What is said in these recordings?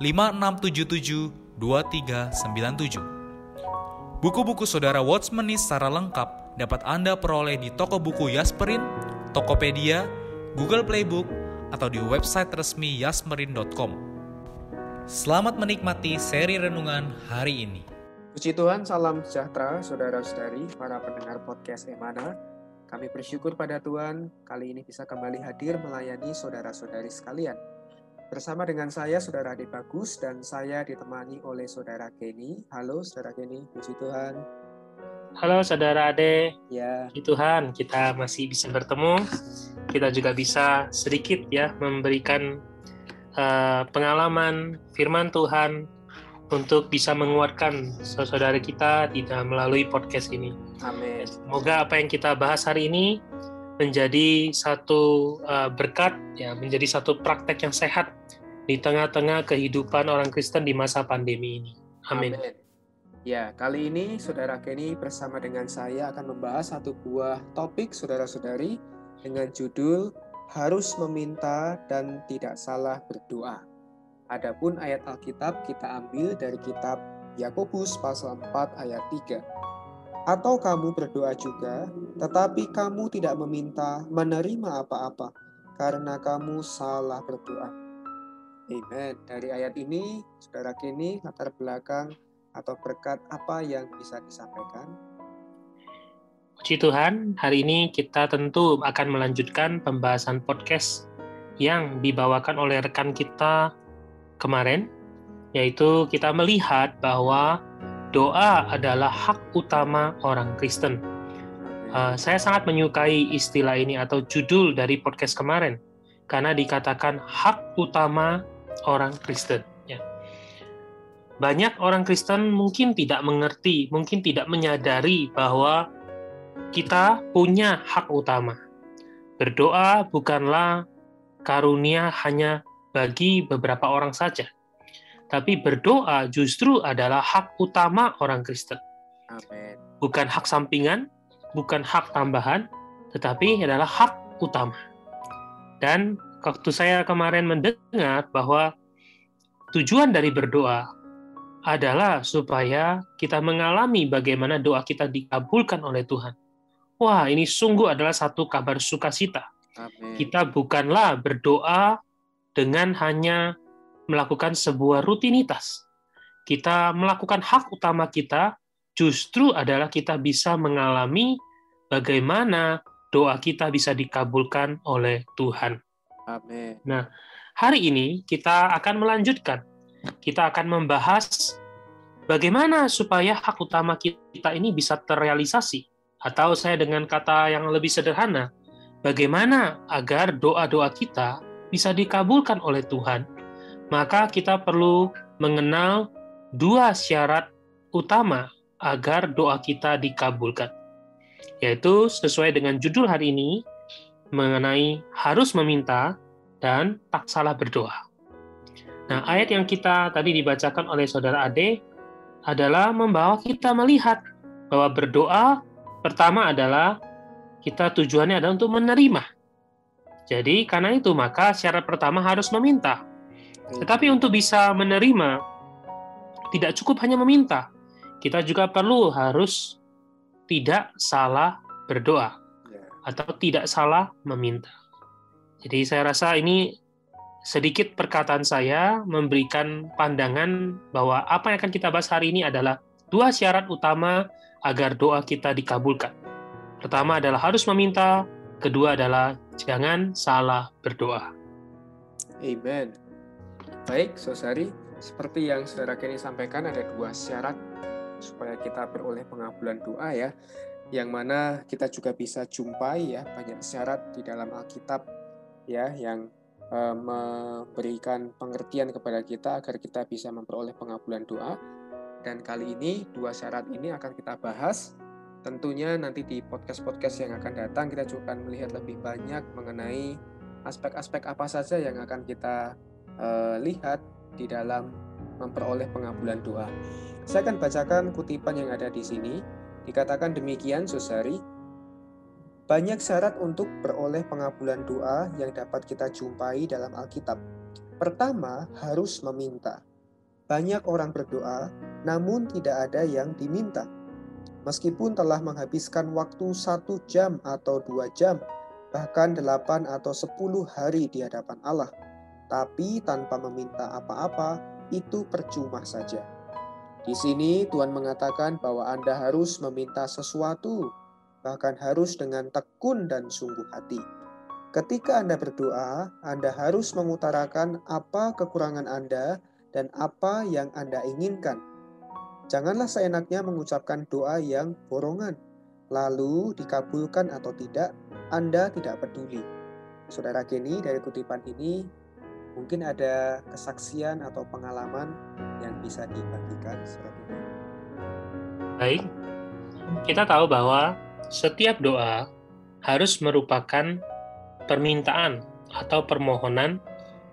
5677 2397. Buku-buku saudara Watchmeni secara lengkap dapat Anda peroleh di toko buku Yasmerin, Tokopedia, Google Playbook, atau di website resmi yasmerin.com. Selamat menikmati seri renungan hari ini. Puji Tuhan, salam sejahtera saudara-saudari, para pendengar podcast Emana. Kami bersyukur pada Tuhan kali ini bisa kembali hadir melayani saudara-saudari sekalian. Bersama dengan saya, Saudara Ade Bagus, dan saya ditemani oleh Saudara Kenny. Halo, Saudara Kenny. Puji Tuhan. Halo, Saudara Ade. Ya. Puji Tuhan, kita masih bisa bertemu. Kita juga bisa sedikit ya memberikan uh, pengalaman firman Tuhan untuk bisa menguatkan saudara kita tidak melalui podcast ini. Amin. Semoga apa yang kita bahas hari ini menjadi satu uh, berkat ya menjadi satu praktek yang sehat di tengah-tengah kehidupan orang Kristen di masa pandemi ini. Amin. Amin. Ya, kali ini Saudara Kenny bersama dengan saya akan membahas satu buah topik saudara-saudari dengan judul harus meminta dan tidak salah berdoa. Adapun ayat Alkitab kita ambil dari kitab Yakobus pasal 4 ayat 3. Atau kamu berdoa juga, tetapi kamu tidak meminta menerima apa-apa karena kamu salah berdoa. Amen. Dari ayat ini, saudara kini latar belakang atau berkat apa yang bisa disampaikan? Puji Tuhan, hari ini kita tentu akan melanjutkan pembahasan podcast yang dibawakan oleh rekan kita kemarin, yaitu kita melihat bahwa doa adalah hak utama orang Kristen. Uh, saya sangat menyukai istilah ini atau judul dari podcast kemarin karena dikatakan hak utama orang Kristen. Ya. Banyak orang Kristen mungkin tidak mengerti, mungkin tidak menyadari bahwa kita punya hak utama. Berdoa bukanlah karunia hanya bagi beberapa orang saja, tapi berdoa justru adalah hak utama orang Kristen. Amen. Bukan hak sampingan, bukan hak tambahan, tetapi adalah hak utama. Dan waktu saya kemarin mendengar bahwa tujuan dari berdoa adalah supaya kita mengalami bagaimana doa kita dikabulkan oleh Tuhan. Wah, ini sungguh adalah satu kabar sukacita. Kita bukanlah berdoa dengan hanya melakukan sebuah rutinitas. Kita melakukan hak utama kita justru adalah kita bisa mengalami bagaimana doa kita bisa dikabulkan oleh Tuhan. Amin. Nah, hari ini kita akan melanjutkan. Kita akan membahas bagaimana supaya hak utama kita ini bisa terrealisasi. Atau saya dengan kata yang lebih sederhana, bagaimana agar doa-doa kita bisa dikabulkan oleh Tuhan maka kita perlu mengenal dua syarat utama agar doa kita dikabulkan. Yaitu sesuai dengan judul hari ini mengenai harus meminta dan tak salah berdoa. Nah, ayat yang kita tadi dibacakan oleh saudara Ade adalah membawa kita melihat bahwa berdoa pertama adalah kita tujuannya adalah untuk menerima. Jadi karena itu maka syarat pertama harus meminta. Tetapi untuk bisa menerima, tidak cukup hanya meminta. Kita juga perlu harus tidak salah berdoa Ya. atau tidak salah meminta. Jadi saya rasa ini sedikit perkataan saya memberikan pandangan bahwa apa yang akan kita bahas hari ini adalah dua syarat utama agar doa kita dikabulkan. Pertama adalah harus meminta, kedua adalah jangan salah berdoa. Amen. Baik, Sosari, seperti yang saudara Kenny sampaikan ada dua syarat supaya kita beroleh pengabulan doa ya, yang mana kita juga bisa jumpai ya banyak syarat di dalam Alkitab ya yang uh, memberikan pengertian kepada kita agar kita bisa memperoleh pengabulan doa. Dan kali ini dua syarat ini akan kita bahas. Tentunya nanti di podcast-podcast yang akan datang kita juga akan melihat lebih banyak mengenai aspek-aspek apa saja yang akan kita uh, lihat di dalam memperoleh pengabulan doa. Saya akan bacakan kutipan yang ada di sini. Dikatakan demikian, Susari, banyak syarat untuk beroleh pengabulan doa yang dapat kita jumpai dalam Alkitab. Pertama, harus meminta. Banyak orang berdoa, namun tidak ada yang diminta. Meskipun telah menghabiskan waktu satu jam atau dua jam, bahkan delapan atau sepuluh hari di hadapan Allah, tapi tanpa meminta apa-apa, itu percuma saja. Di sini Tuhan mengatakan bahwa Anda harus meminta sesuatu bahkan harus dengan tekun dan sungguh hati. Ketika Anda berdoa, Anda harus mengutarakan apa kekurangan Anda dan apa yang Anda inginkan. Janganlah seenaknya mengucapkan doa yang borongan, lalu dikabulkan atau tidak, Anda tidak peduli. Saudara Kenny, dari kutipan ini, mungkin ada kesaksian atau pengalaman yang bisa dibagikan, Baik, kita tahu bahwa setiap doa harus merupakan permintaan atau permohonan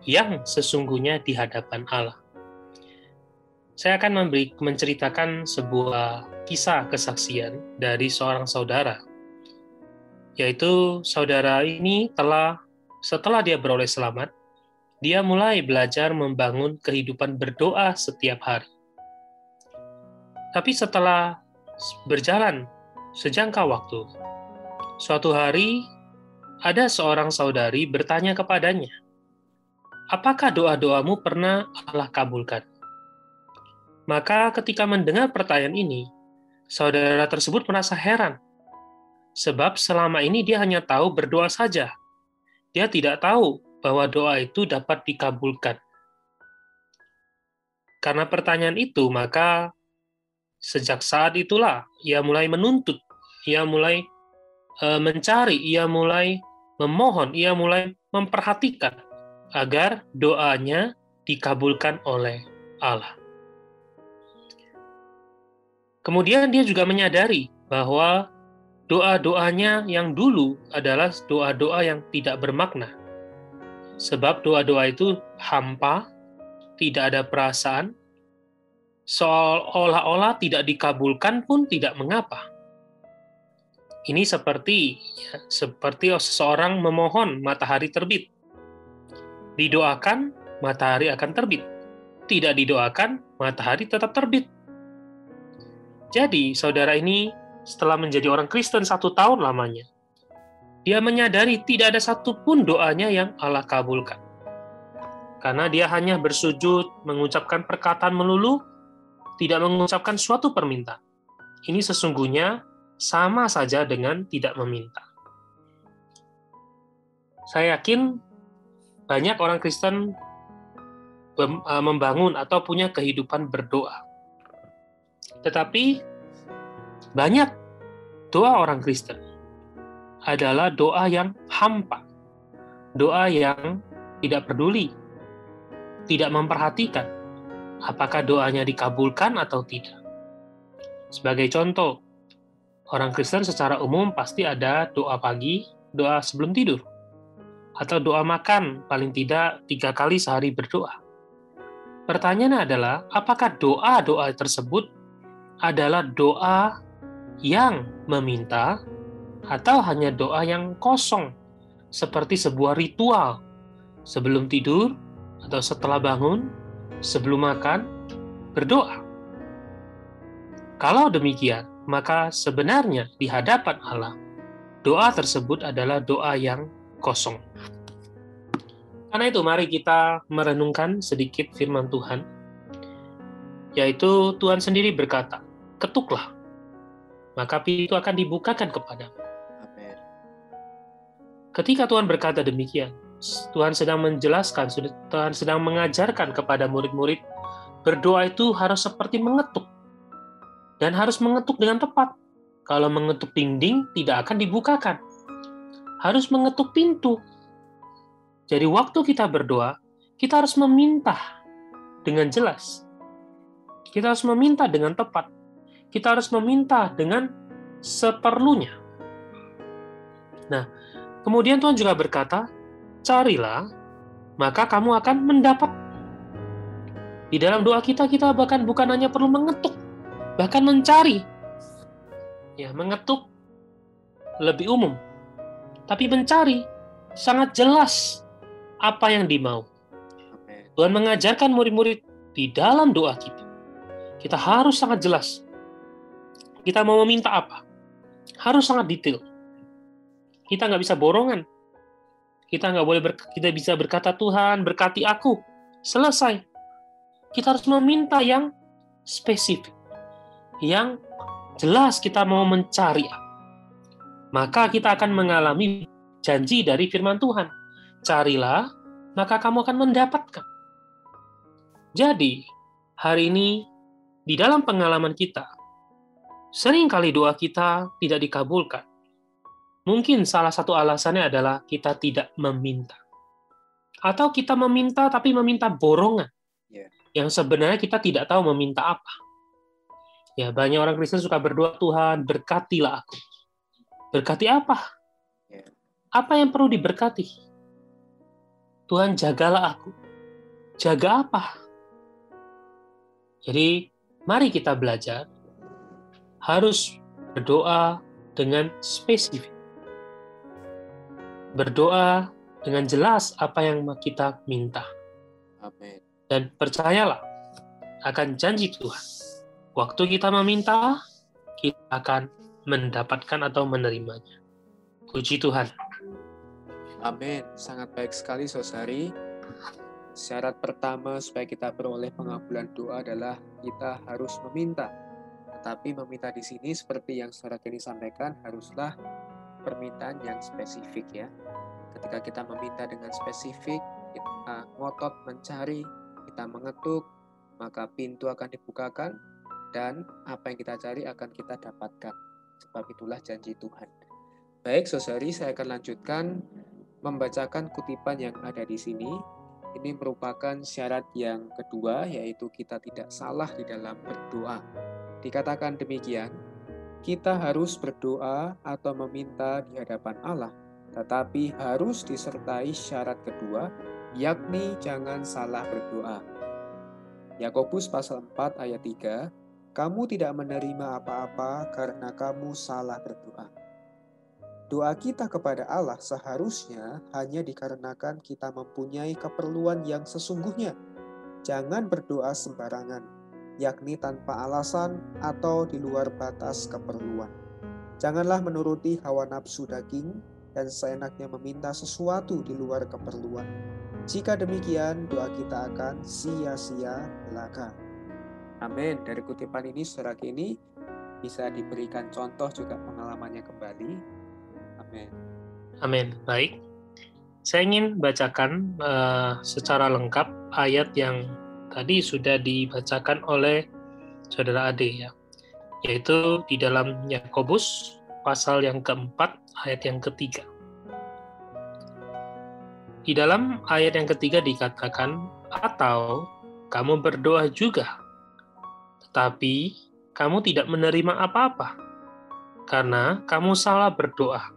yang sesungguhnya di hadapan Allah. Saya akan memberi, menceritakan sebuah kisah kesaksian dari seorang saudara, yaitu saudara ini telah setelah dia beroleh selamat, dia mulai belajar membangun kehidupan berdoa setiap hari. Tapi setelah berjalan sejangka waktu. Suatu hari, ada seorang saudari bertanya kepadanya, "Apakah doa-doamu pernah Allah kabulkan?" Maka, ketika mendengar pertanyaan ini, saudara tersebut merasa heran, sebab selama ini dia hanya tahu berdoa saja. Dia tidak tahu bahwa doa itu dapat dikabulkan. Karena pertanyaan itu, maka sejak saat itulah ia mulai menuntut ia mulai uh, mencari, ia mulai memohon, ia mulai memperhatikan agar doanya dikabulkan oleh Allah. Kemudian dia juga menyadari bahwa doa-doanya yang dulu adalah doa-doa yang tidak bermakna. Sebab doa-doa itu hampa, tidak ada perasaan, seolah-olah tidak dikabulkan pun tidak mengapa. Ini seperti ya, seperti seseorang memohon matahari terbit. Didoakan, matahari akan terbit. Tidak didoakan, matahari tetap terbit. Jadi, saudara ini setelah menjadi orang Kristen satu tahun lamanya, dia menyadari tidak ada satupun doanya yang Allah kabulkan. Karena dia hanya bersujud, mengucapkan perkataan melulu, tidak mengucapkan suatu permintaan. Ini sesungguhnya sama saja dengan tidak meminta. Saya yakin banyak orang Kristen e, membangun atau punya kehidupan berdoa. Tetapi banyak doa orang Kristen adalah doa yang hampa, doa yang tidak peduli, tidak memperhatikan apakah doanya dikabulkan atau tidak. Sebagai contoh, orang Kristen secara umum pasti ada doa pagi, doa sebelum tidur, atau doa makan paling tidak tiga kali sehari berdoa. Pertanyaannya adalah, apakah doa-doa tersebut adalah doa yang meminta atau hanya doa yang kosong, seperti sebuah ritual sebelum tidur atau setelah bangun, sebelum makan, berdoa? Kalau demikian, maka sebenarnya di hadapan Allah, doa tersebut adalah doa yang kosong. Karena itu mari kita merenungkan sedikit firman Tuhan, yaitu Tuhan sendiri berkata, ketuklah, maka pintu akan dibukakan kepadamu. Ketika Tuhan berkata demikian, Tuhan sedang menjelaskan, Tuhan sedang mengajarkan kepada murid-murid, berdoa itu harus seperti mengetuk. Dan harus mengetuk dengan tepat. Kalau mengetuk dinding, tidak akan dibukakan. Harus mengetuk pintu. Jadi waktu kita berdoa, kita harus meminta dengan jelas. Kita harus meminta dengan tepat. Kita harus meminta dengan seperlunya. Nah, kemudian Tuhan juga berkata, carilah, maka kamu akan mendapat. Di dalam doa kita, kita bahkan bukan hanya perlu mengetuk, bahkan mencari. Ya, mengetuk lebih umum. Tapi mencari sangat jelas apa yang dimau. Tuhan mengajarkan murid-murid di dalam doa kita. Kita harus sangat jelas. Kita mau meminta apa? Harus sangat detail. Kita nggak bisa borongan kita nggak boleh ber, kita bisa berkata Tuhan berkati aku. Selesai. Kita harus meminta yang spesifik. Yang jelas kita mau mencari. Maka kita akan mengalami janji dari firman Tuhan. Carilah, maka kamu akan mendapatkan. Jadi, hari ini di dalam pengalaman kita, sering kali doa kita tidak dikabulkan Mungkin salah satu alasannya adalah kita tidak meminta. Atau kita meminta tapi meminta borongan. Yeah. Yang sebenarnya kita tidak tahu meminta apa. Ya, banyak orang Kristen suka berdoa, Tuhan, berkatilah aku. Berkati apa? Yeah. Apa yang perlu diberkati? Tuhan, jagalah aku. Jaga apa? Jadi, mari kita belajar harus berdoa dengan spesifik berdoa dengan jelas apa yang kita minta. Amin. Dan percayalah akan janji Tuhan. Waktu kita meminta, kita akan mendapatkan atau menerimanya. Puji Tuhan. Amin. Sangat baik sekali, Sosari. Syarat pertama supaya kita beroleh pengabulan doa adalah kita harus meminta. Tetapi meminta di sini seperti yang saudara kini sampaikan haruslah permintaan yang spesifik ya. Ketika kita meminta dengan spesifik, kita ngotot mencari, kita mengetuk, maka pintu akan dibukakan dan apa yang kita cari akan kita dapatkan. Sebab itulah janji Tuhan. Baik, saudari, saya akan lanjutkan membacakan kutipan yang ada di sini. Ini merupakan syarat yang kedua, yaitu kita tidak salah di dalam berdoa. Dikatakan demikian, kita harus berdoa atau meminta di hadapan Allah, tetapi harus disertai syarat kedua, yakni jangan salah berdoa. Yakobus pasal 4 ayat 3, kamu tidak menerima apa-apa karena kamu salah berdoa. Doa kita kepada Allah seharusnya hanya dikarenakan kita mempunyai keperluan yang sesungguhnya. Jangan berdoa sembarangan, yakni tanpa alasan atau di luar batas keperluan. Janganlah menuruti hawa nafsu daging dan seenaknya meminta sesuatu di luar keperluan. Jika demikian, doa kita akan sia-sia belaka. Amin. Dari kutipan ini, saudara kini bisa diberikan contoh juga pengalamannya kembali. Amin. Amin. Baik. Saya ingin bacakan uh, secara lengkap ayat yang tadi sudah dibacakan oleh saudara Ade ya, yaitu di dalam Yakobus pasal yang keempat ayat yang ketiga. Di dalam ayat yang ketiga dikatakan, atau kamu berdoa juga, tetapi kamu tidak menerima apa-apa, karena kamu salah berdoa.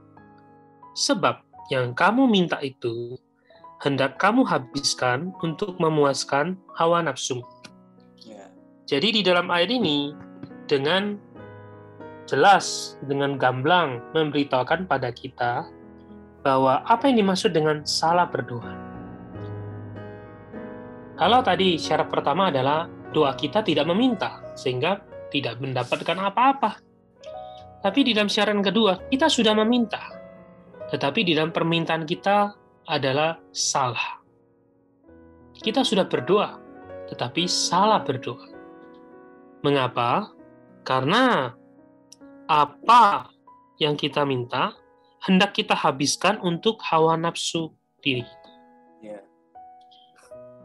Sebab yang kamu minta itu hendak kamu habiskan untuk memuaskan hawa nafsu. Ya. Jadi di dalam ayat ini dengan jelas dengan gamblang memberitahukan pada kita bahwa apa yang dimaksud dengan salah berdoa. Kalau tadi syarat pertama adalah doa kita tidak meminta sehingga tidak mendapatkan apa-apa. Tapi di dalam syarat kedua kita sudah meminta. Tetapi di dalam permintaan kita adalah salah. kita sudah berdoa, tetapi salah berdoa. Mengapa? Karena apa yang kita minta hendak kita habiskan untuk hawa nafsu diri kita. Ya.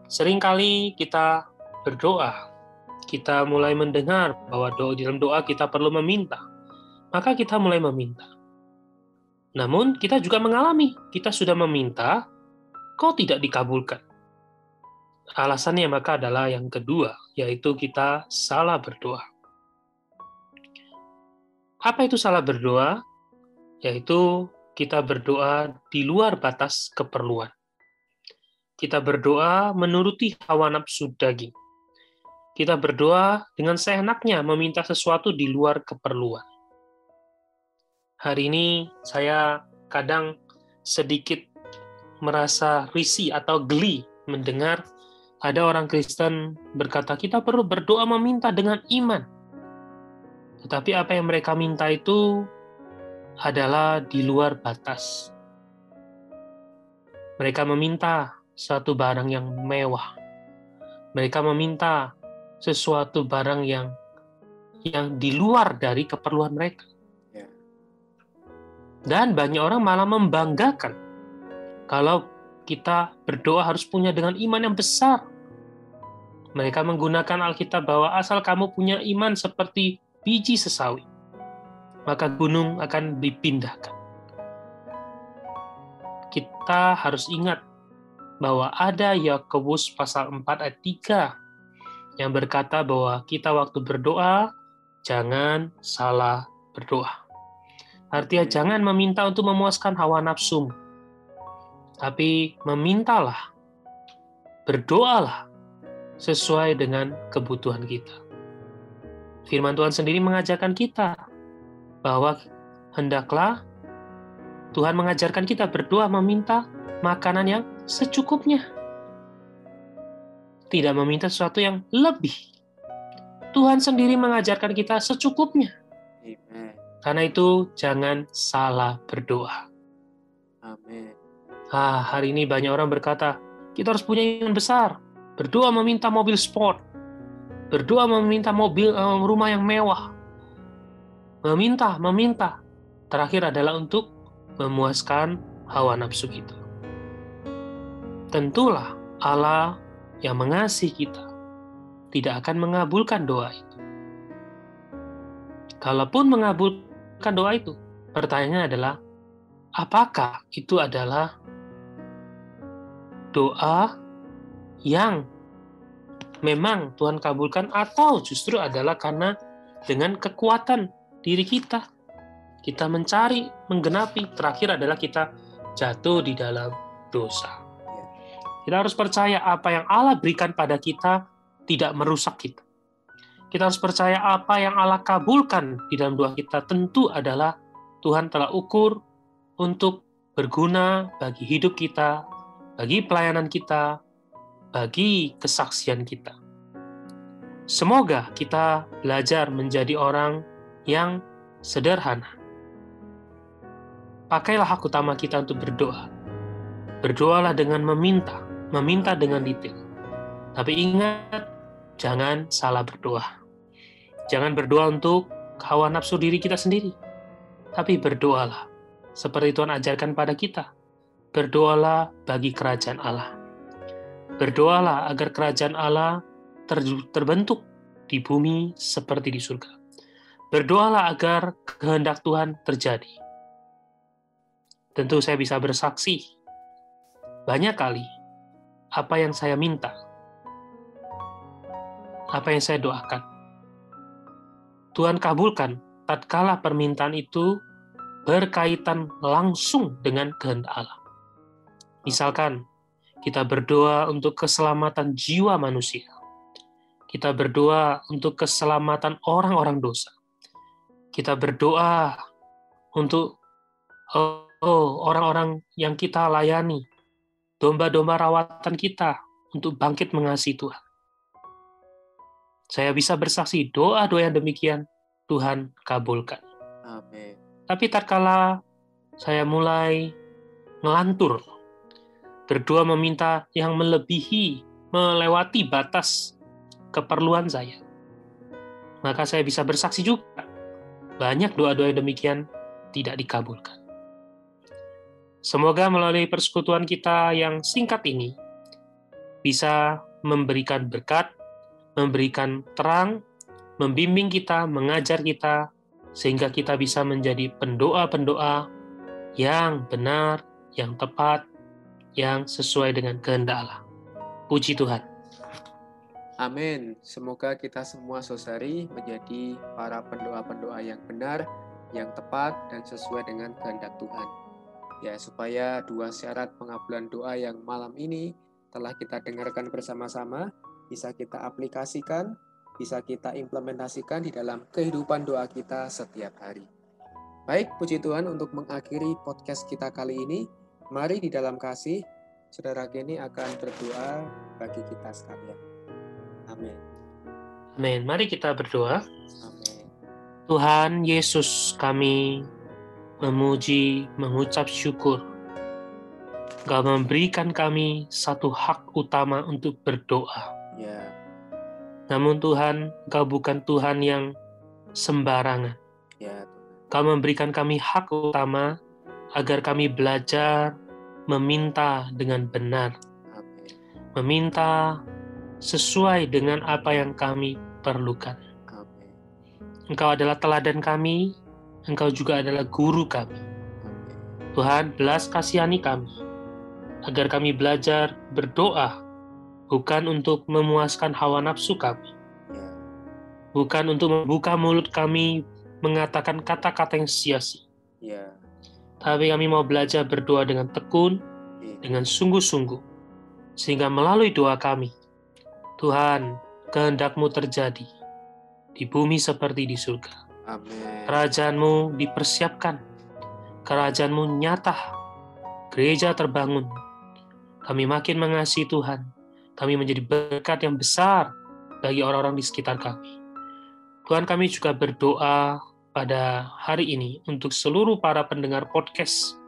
Seringkali kita berdoa, kita mulai mendengar bahwa doa dalam doa kita perlu meminta, maka kita mulai meminta. Namun kita juga mengalami, kita sudah meminta, kok tidak dikabulkan. Alasannya maka adalah yang kedua, yaitu kita salah berdoa. Apa itu salah berdoa? Yaitu kita berdoa di luar batas keperluan. Kita berdoa menuruti hawa nafsu daging. Kita berdoa dengan seenaknya meminta sesuatu di luar keperluan. Hari ini saya kadang sedikit merasa risih atau geli mendengar ada orang Kristen berkata kita perlu berdoa meminta dengan iman. Tetapi apa yang mereka minta itu adalah di luar batas. Mereka meminta suatu barang yang mewah. Mereka meminta sesuatu barang yang yang di luar dari keperluan mereka. Dan banyak orang malah membanggakan kalau kita berdoa harus punya dengan iman yang besar. Mereka menggunakan Alkitab bahwa asal kamu punya iman seperti biji sesawi maka gunung akan dipindahkan. Kita harus ingat bahwa ada Yakobus pasal 4 ayat 3 yang berkata bahwa kita waktu berdoa jangan salah berdoa. Artinya jangan meminta untuk memuaskan hawa nafsu, tapi memintalah, berdoalah sesuai dengan kebutuhan kita. Firman Tuhan sendiri mengajarkan kita bahwa hendaklah Tuhan mengajarkan kita berdoa meminta makanan yang secukupnya. Tidak meminta sesuatu yang lebih. Tuhan sendiri mengajarkan kita secukupnya. Amen. Karena itu jangan salah berdoa. Amin. Ah, hari ini banyak orang berkata, kita harus punya iman besar. Berdoa meminta mobil sport. Berdoa meminta mobil eh, rumah yang mewah meminta, meminta. Terakhir adalah untuk memuaskan hawa nafsu kita. Tentulah Allah yang mengasihi kita tidak akan mengabulkan doa itu. Kalaupun mengabulkan doa itu, pertanyaannya adalah apakah itu adalah doa yang memang Tuhan kabulkan atau justru adalah karena dengan kekuatan diri kita. Kita mencari, menggenapi, terakhir adalah kita jatuh di dalam dosa. Kita harus percaya apa yang Allah berikan pada kita tidak merusak kita. Kita harus percaya apa yang Allah kabulkan di dalam doa kita tentu adalah Tuhan telah ukur untuk berguna bagi hidup kita, bagi pelayanan kita, bagi kesaksian kita. Semoga kita belajar menjadi orang yang sederhana. Pakailah hak utama kita untuk berdoa. Berdoalah dengan meminta, meminta dengan detail. Tapi ingat, jangan salah berdoa. Jangan berdoa untuk hawa nafsu diri kita sendiri. Tapi berdoalah, seperti Tuhan ajarkan pada kita. Berdoalah bagi kerajaan Allah. Berdoalah agar kerajaan Allah terbentuk di bumi seperti di surga. Berdoalah agar kehendak Tuhan terjadi. Tentu saya bisa bersaksi. Banyak kali apa yang saya minta, apa yang saya doakan. Tuhan kabulkan tatkala permintaan itu berkaitan langsung dengan kehendak Allah. Misalkan kita berdoa untuk keselamatan jiwa manusia. Kita berdoa untuk keselamatan orang-orang dosa kita berdoa untuk oh, orang-orang yang kita layani, domba-domba rawatan kita untuk bangkit mengasihi Tuhan. Saya bisa bersaksi doa-doa yang demikian Tuhan kabulkan. Amin. Tapi tatkala saya mulai ngelantur, berdoa meminta yang melebihi, melewati batas keperluan saya. Maka saya bisa bersaksi juga, banyak doa-doa yang demikian tidak dikabulkan. Semoga melalui persekutuan kita yang singkat ini bisa memberikan berkat, memberikan terang, membimbing kita, mengajar kita, sehingga kita bisa menjadi pendoa-pendoa yang benar, yang tepat, yang sesuai dengan kehendak Allah. Puji Tuhan. Amin. Semoga kita semua saudari menjadi para pendoa-pendoa yang benar, yang tepat, dan sesuai dengan kehendak Tuhan. Ya, supaya dua syarat pengabulan doa yang malam ini telah kita dengarkan bersama-sama, bisa kita aplikasikan, bisa kita implementasikan di dalam kehidupan doa kita setiap hari. Baik, puji Tuhan untuk mengakhiri podcast kita kali ini. Mari di dalam kasih, saudara Kenny akan berdoa bagi kita sekalian. Amin. Amin. Mari kita berdoa. Amin. Tuhan Yesus kami memuji, mengucap syukur. Engkau memberikan kami satu hak utama untuk berdoa. Ya, Namun Tuhan, Engkau bukan Tuhan yang sembarangan. ya. Engkau memberikan kami hak utama agar kami belajar meminta dengan benar, Amin. meminta sesuai dengan apa yang kami perlukan. Amin. Engkau adalah teladan kami, Engkau juga adalah guru kami. Amin. Tuhan, belas kasihani kami, agar kami belajar berdoa, bukan untuk memuaskan hawa nafsu kami, Ya, bukan untuk membuka mulut kami mengatakan kata-kata yang sia-sia, ya. tapi kami mau belajar berdoa dengan tekun, Amin. dengan sungguh-sungguh, sehingga melalui doa kami, Tuhan, kehendakmu terjadi di bumi seperti di surga. Amin. Kerajaanmu dipersiapkan, kerajaanmu nyata, gereja terbangun. Kami makin mengasihi Tuhan, kami menjadi berkat yang besar bagi orang-orang di sekitar kami. Tuhan kami juga berdoa pada hari ini untuk seluruh para pendengar podcast,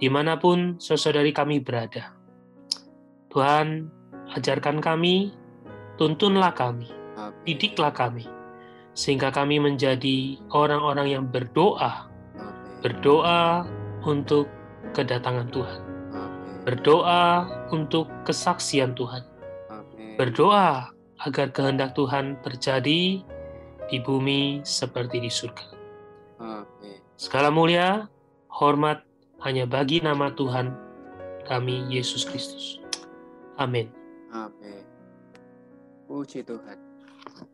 di mana pun saudari kami berada. Tuhan, ajarkan kami, tuntunlah kami, didiklah kami, sehingga kami menjadi orang-orang yang berdoa, berdoa untuk kedatangan Tuhan. Berdoa untuk kesaksian Tuhan, Amin. berdoa agar kehendak Tuhan terjadi di bumi seperti di surga. Amin. Segala mulia, hormat hanya bagi nama Tuhan kami Yesus Kristus. Amin. Amin. Puji Tuhan.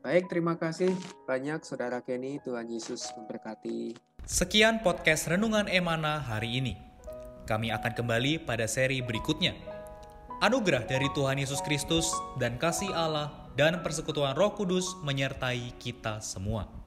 Baik, terima kasih banyak Saudara Kenny. Tuhan Yesus memberkati. Sekian podcast Renungan Emana hari ini. Kami akan kembali pada seri berikutnya. Anugerah dari Tuhan Yesus Kristus dan kasih Allah dan persekutuan Roh Kudus menyertai kita semua.